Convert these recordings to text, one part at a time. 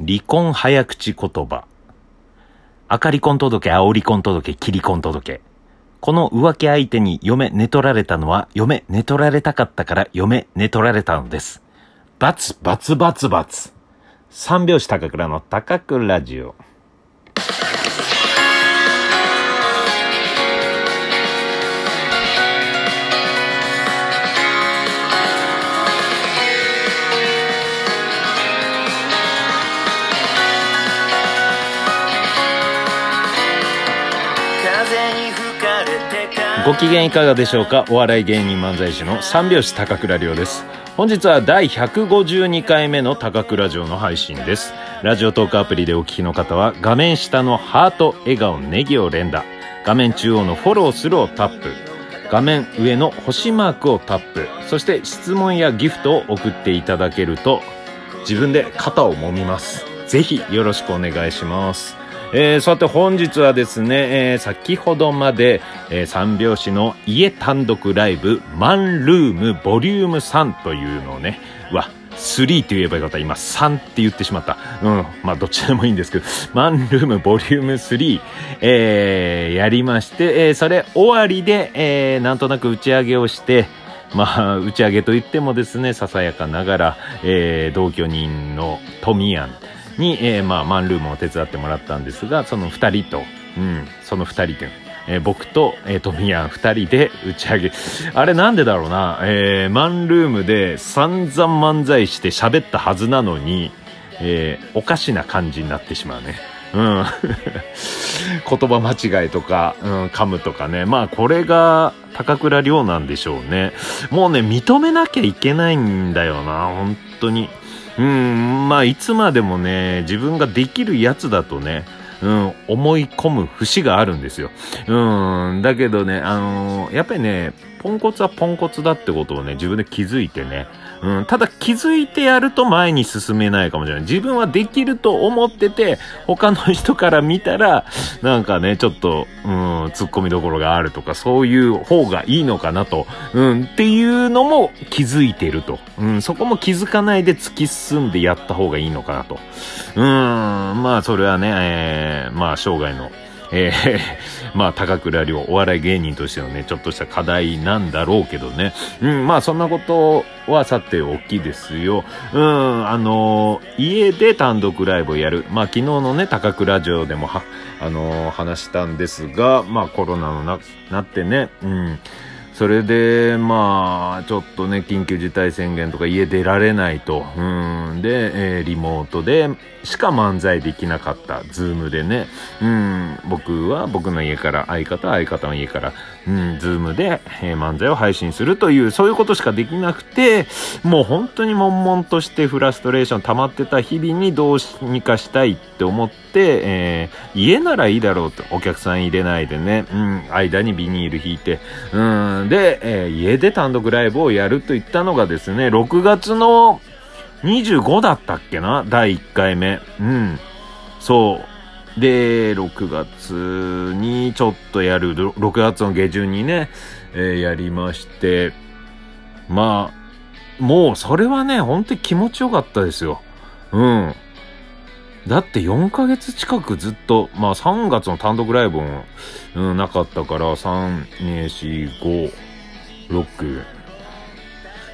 離婚早口言葉。赤離婚届、青離婚届、切り婚届。この浮気相手に嫁寝取られたのは、嫁寝取られたかったから嫁寝取られたのです。バツバツバツバツ。三拍子高倉の高倉ラジオ。ご機嫌いかがでしょうか？お笑い芸人漫才師の三拍子高倉涼です。本日は第152回目の高倉城の配信です。ラジオトークアプリでお聞きの方は画面下のハート笑顔ネギを連打。画面中央のフォローするをタップ。画面上の星マークをタップ。そして質問やギフトを送っていただけると自分で肩を揉みます。ぜひよろしくお願いします。えー、さて本日はですね、えー、先ほどまで、えー、三拍子の家単独ライブ、マンルームボリューム3というのをね、わ、3って言えばよかった。今3って言ってしまった。うん。まあどっちでもいいんですけど、マンルームボリューム3、えー、やりまして、えー、それ終わりで、えー、なんとなく打ち上げをして、まあ、打ち上げといってもですね、ささやかながら、えー、同居人のトミヤン、に、えー、まあ、マンルームを手伝ってもらったんですが、その二人と、うん、その二人で、えー、僕と、えー、トミヤン二人で打ち上げ。あれなんでだろうな、えー、マンルームで散々漫才して喋ったはずなのに、えー、おかしな感じになってしまうね。うん。言葉間違いとか、うん、噛むとかね。まあ、これが高倉涼なんでしょうね。もうね、認めなきゃいけないんだよな、本当に。うん、まあ、いつまでもね、自分ができるやつだとね、うん、思い込む節があるんですよ。うん、だけどね、あのー、やっぱりね、ポンコツはポンコツだってことをね、自分で気づいてね、うん、ただ気づいてやると前に進めないかもしれない。自分はできると思ってて、他の人から見たら、なんかね、ちょっと、うん、突っ込みどころがあるとか、そういう方がいいのかなと、うん、っていうのも気づいてると。うん、そこも気づかないで突き進んでやった方がいいのかなと。うん、まあ、それはね、えー、まあ、生涯の、えー、まあ、高倉涼、お笑い芸人としてのね、ちょっとした課題なんだろうけどね。うん、まあ、そんなことはさておきですよ。うん、あのー、家で単独ライブをやる。まあ、昨日のね、高倉城でもは、あのー、話したんですが、まあ、コロナのな、なってね、うん、それで、まあ、ちょっとね、緊急事態宣言とか家出られないと。うん。で、えー、リモートでしか漫才できなかった。 Zoomでね。うん。僕は僕の家から、相方は相方の家から、うん、 Zoomで、えー、漫才を配信するという、そういうことしかできなくて、もう本当に悶々としてフラストレーション溜まってた日々にどうにかしたいって思って、えー、家ならいいだろうと。お客さん入れないでね。うん。間にビニール引いて。うん。で、えー、家で単独ライブをやると言ったのがですね、6月の25だったっけな第1回目。うん。そう。で、6月にちょっとやる、6月の下旬にね、えー、やりまして、まあ、もうそれはね、本当に気持ちよかったですよ。うん。だって4ヶ月近くずっと、まあ3月の単独ライブも、うん、なかったから、3、2、4、5、6、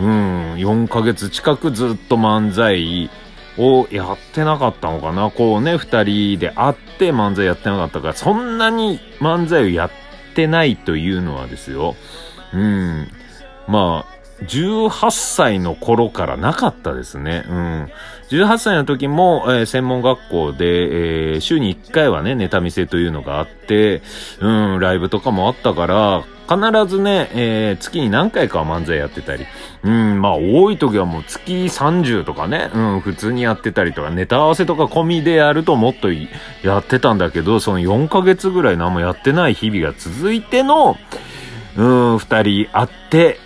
うん、4ヶ月近くずっと漫才をやってなかったのかな。こうね、二人で会って漫才やってなかったから、そんなに漫才をやってないというのはですよ。うん。まあ、18歳の頃からなかったですね。うん。18歳の時も、えー、専門学校で、えー、週に1回はね、ネタ見せというのがあって、うん、ライブとかもあったから、必ずね、えー、月に何回か漫才やってたり、うん、まあ多い時はもう月30とかね、うん、普通にやってたりとか、ネタ合わせとか込みでやるともっとやってたんだけど、その4ヶ月ぐらい何もやってない日々が続いての、うん、二人会って、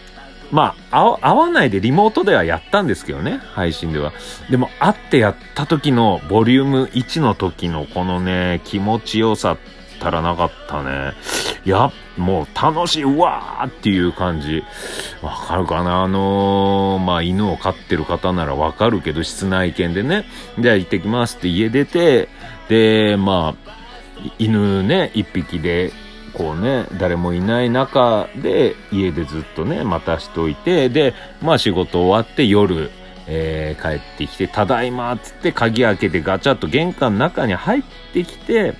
まあ、会わないでリモートではやったんですけどね、配信では。でも、会ってやった時のボリューム1の時のこのね、気持ちよさったらなかったね。いや、もう楽しい、うわーっていう感じ。わかるかな？あのー、まあ、犬を飼ってる方ならわかるけど、室内犬でね。じゃあ行ってきますって家出て、で、まあ、犬ね、一匹で、こうね、誰もいない中で、家でずっとね、待たしといて、で、まあ仕事終わって夜、えー、帰ってきて、ただいまっつって鍵開けてガチャッと玄関の中に入ってきて、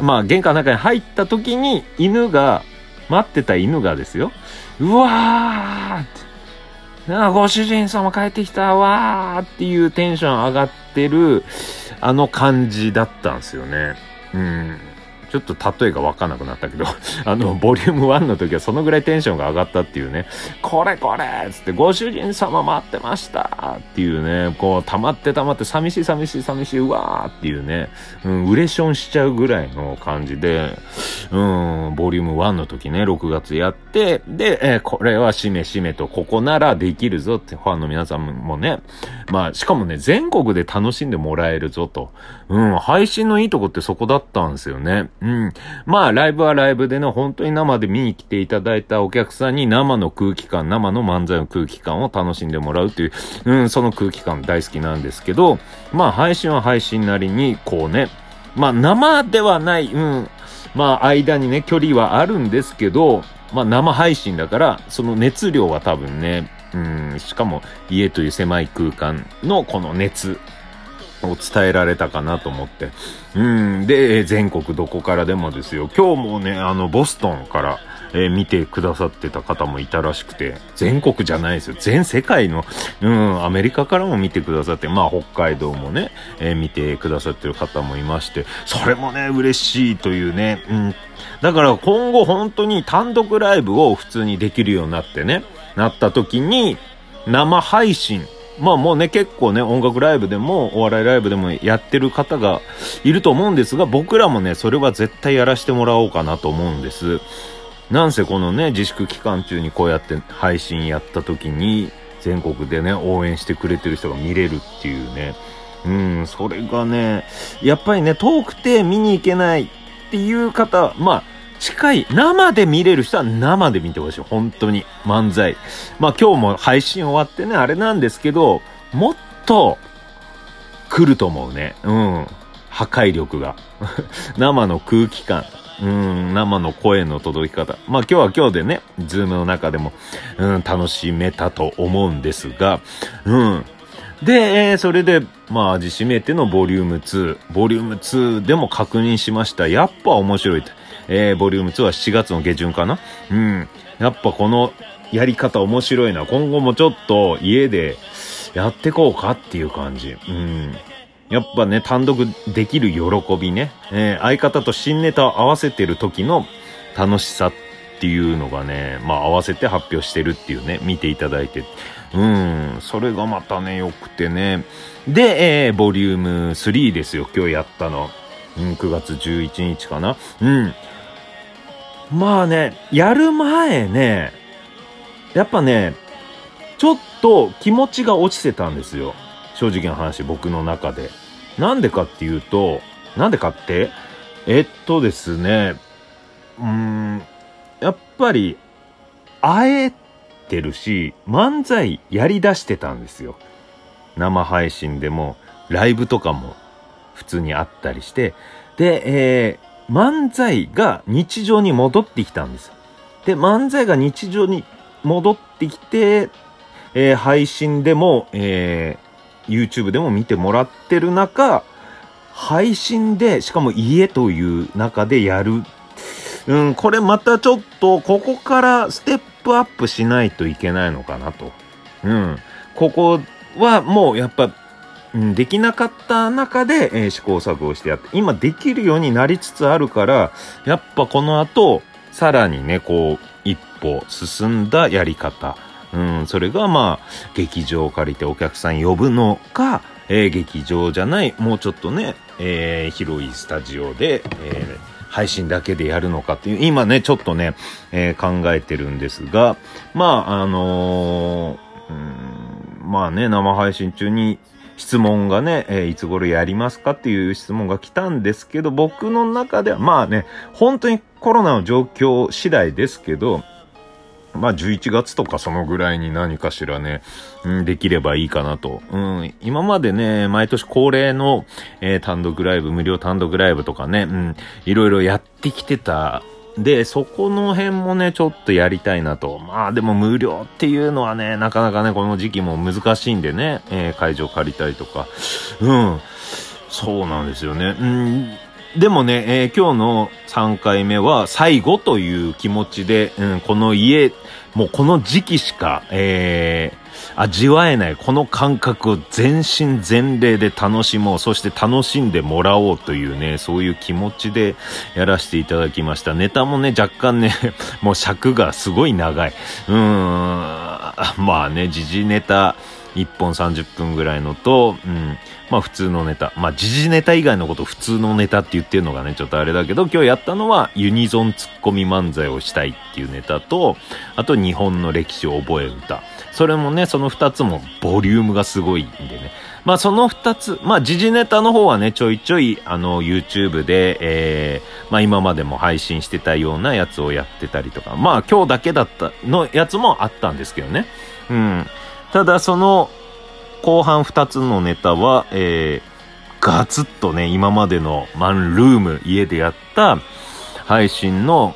まあ玄関の中に入った時に犬が、待ってた犬がですよ、うわーって、あ、ご主人様帰ってきたわーっていうテンション上がってる、あの感じだったんですよね。うん。ちょっと例えがわかんなくなったけど、あの、ボリューム1の時はそのぐらいテンションが上がったっていうね、これこれつって、ご主人様待ってましたっていうね、こう、溜まって溜まって、寂しい寂しい寂しい、うわーっていうね、うん、ウレションしちゃうぐらいの感じで、うん、ボリューム1の時ね、6月やって、で、えー、これはしめしめと、ここならできるぞってファンの皆さんもね、まあ、しかもね、全国で楽しんでもらえるぞと。うん、配信のいいとこってそこだったんですよね。うん。まあ、ライブはライブでね、本当に生で見に来ていただいたお客さんに生の空気感、生の漫才の空気感を楽しんでもらうっていう、うん、その空気感大好きなんですけど、まあ、配信は配信なりに、こうね、まあ、生ではない、うん、まあ、間にね、距離はあるんですけど、まあ、生配信だから、その熱量は多分ね、うん、しかも家という狭い空間のこの熱を伝えられたかなと思って。うん。で、全国どこからでもですよ。今日もね、あの、ボストンから、えー、見てくださってた方もいたらしくて、全国じゃないですよ。全世界の、うん、アメリカからも見てくださって、まあ、北海道もね、えー、見てくださってる方もいまして、それもね、嬉しいというね、うん。だから今後本当に単独ライブを普通にできるようになってね、なった時に、生配信、まあもうね、結構ね、音楽ライブでも、お笑いライブでもやってる方がいると思うんですが、僕らもね、それは絶対やらせてもらおうかなと思うんです。なんせこのね、自粛期間中にこうやって配信やった時に、全国でね、応援してくれてる人が見れるっていうね。うん、それがね、やっぱりね、遠くて見に行けないっていう方、まあ、近い、生で見れる人は生で見てほしい。本当に。漫才。まあ今日も配信終わってね、あれなんですけど、もっと来ると思うね。うん。破壊力が。生の空気感。うん、生の声の届き方。まあ今日は今日でね、Zoomの中でも、うん、楽しめたと思うんですが、うん。で、えー、それで、まあ味しめてのボリューム2。ボリューム2でも確認しました。やっぱ面白いと。えー、ボリューム2は7月の下旬かな？うん。やっぱこのやり方面白いな。今後もちょっと家でやってこうかっていう感じ。うん。やっぱね、単独できる喜びね。えー、相方と新ネタを合わせてる時の楽しさっていうのがね、まあ合わせて発表してるっていうね、見ていただいて。うん、それがまたね、良くてね。で、えー、ボリューム3ですよ、今日やったの。うん、9月11日かな。うん。まあね、やる前ね、やっぱね、ちょっと気持ちが落ちてたんですよ。正直な話、僕の中で。なんでかっていうと、なんでかって、えっとですね、うーん、やっぱり、会えてるし、漫才やり出してたんですよ。生配信でも、ライブとかも普通にあったりして、で、えー、漫才が日常に戻ってきたんです。で、漫才が日常に戻ってきて、えー、配信でも、えー、YouTube でも見てもらってる中、配信で、しかも家という中でやる。うん、これまたちょっと、ここからステップアップしないといけないのかなと。うん。ここはもうやっぱうん、できなかった中で、えー、試行錯誤してやって、今できるようになりつつあるから、やっぱこの後、さらにね、こう、一歩進んだやり方。うん、それがまあ、劇場を借りてお客さん呼ぶのか、えー、劇場じゃない、もうちょっとね、えー、広いスタジオで、え、配信だけでやるのかっていう、今ね、ちょっとね、え、考えてるんですが、まあ、あの、うん、まあね、生配信中に質問がね、えー、いつ頃やりますかっていう質問が来たんですけど、僕の中では、まあね、本当にコロナの状況次第ですけど、まあ11月とかそのぐらいに何かしらね、うん、できればいいかなと。うん、今までね、毎年恒例の、えー、単独ライブ、無料単独ライブとかね、うん、いろいろやってきてたで、そこの辺もね、ちょっとやりたいなと。まあでも無料っていうのはね、なかなかね、この時期も難しいんでね、えー、会場借りたりとか。うん。そうなんですよね。うん。でもね、えー、今日の3回目は最後という気持ちで、うん、この家、もうこの時期しか、えー、味わえないこの感覚を全身全霊で楽しもう、そして楽しんでもらおうというね、そういう気持ちでやらせていただきました。ネタもね、若干ね、もう尺がすごい長い。うーん、まあね、時事ネタ1本30分ぐらいのと、うん、まあ普通のネタ。まあ時事ネタ以外のこと普通のネタって言ってるのがね、ちょっとあれだけど、今日やったのはユニゾンツッコミ漫才をしたいっていうネタと、あと日本の歴史を覚え歌。それもね、その2つもボリュームがすごいんでね。まあその2つ、まあ時事ネタの方はね、ちょいちょいあの YouTube で、えー、まあ今までも配信してたようなやつをやってたりとか、まあ今日だけだったのやつもあったんですけどね。うん。ただその後半2つのネタは、えー、ガツッとね、今までのマンルーム、家でやった配信の、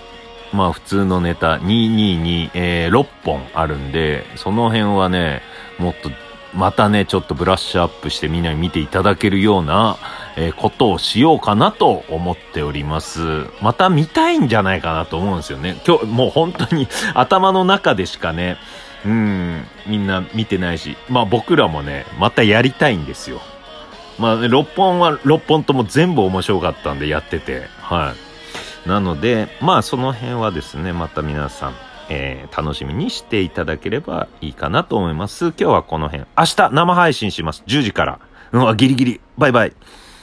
まあ普通のネタ222、えー、6本あるんで、その辺はね、もっと、またね、ちょっとブラッシュアップしてみんなに見ていただけるような、えー、ことをしようかなと思っております。また見たいんじゃないかなと思うんですよね。今日、もう本当に頭の中でしかね、うん、みんな見てないし、まあ僕らもね、またやりたいんですよ。まあ、ね、6本は6本とも全部面白かったんでやってて、はい。なので、まあその辺はですね、また皆さん、えー、楽しみにしていただければいいかなと思います。今日はこの辺。明日生配信します。10時から。うん、ギリギリ。バイバイ。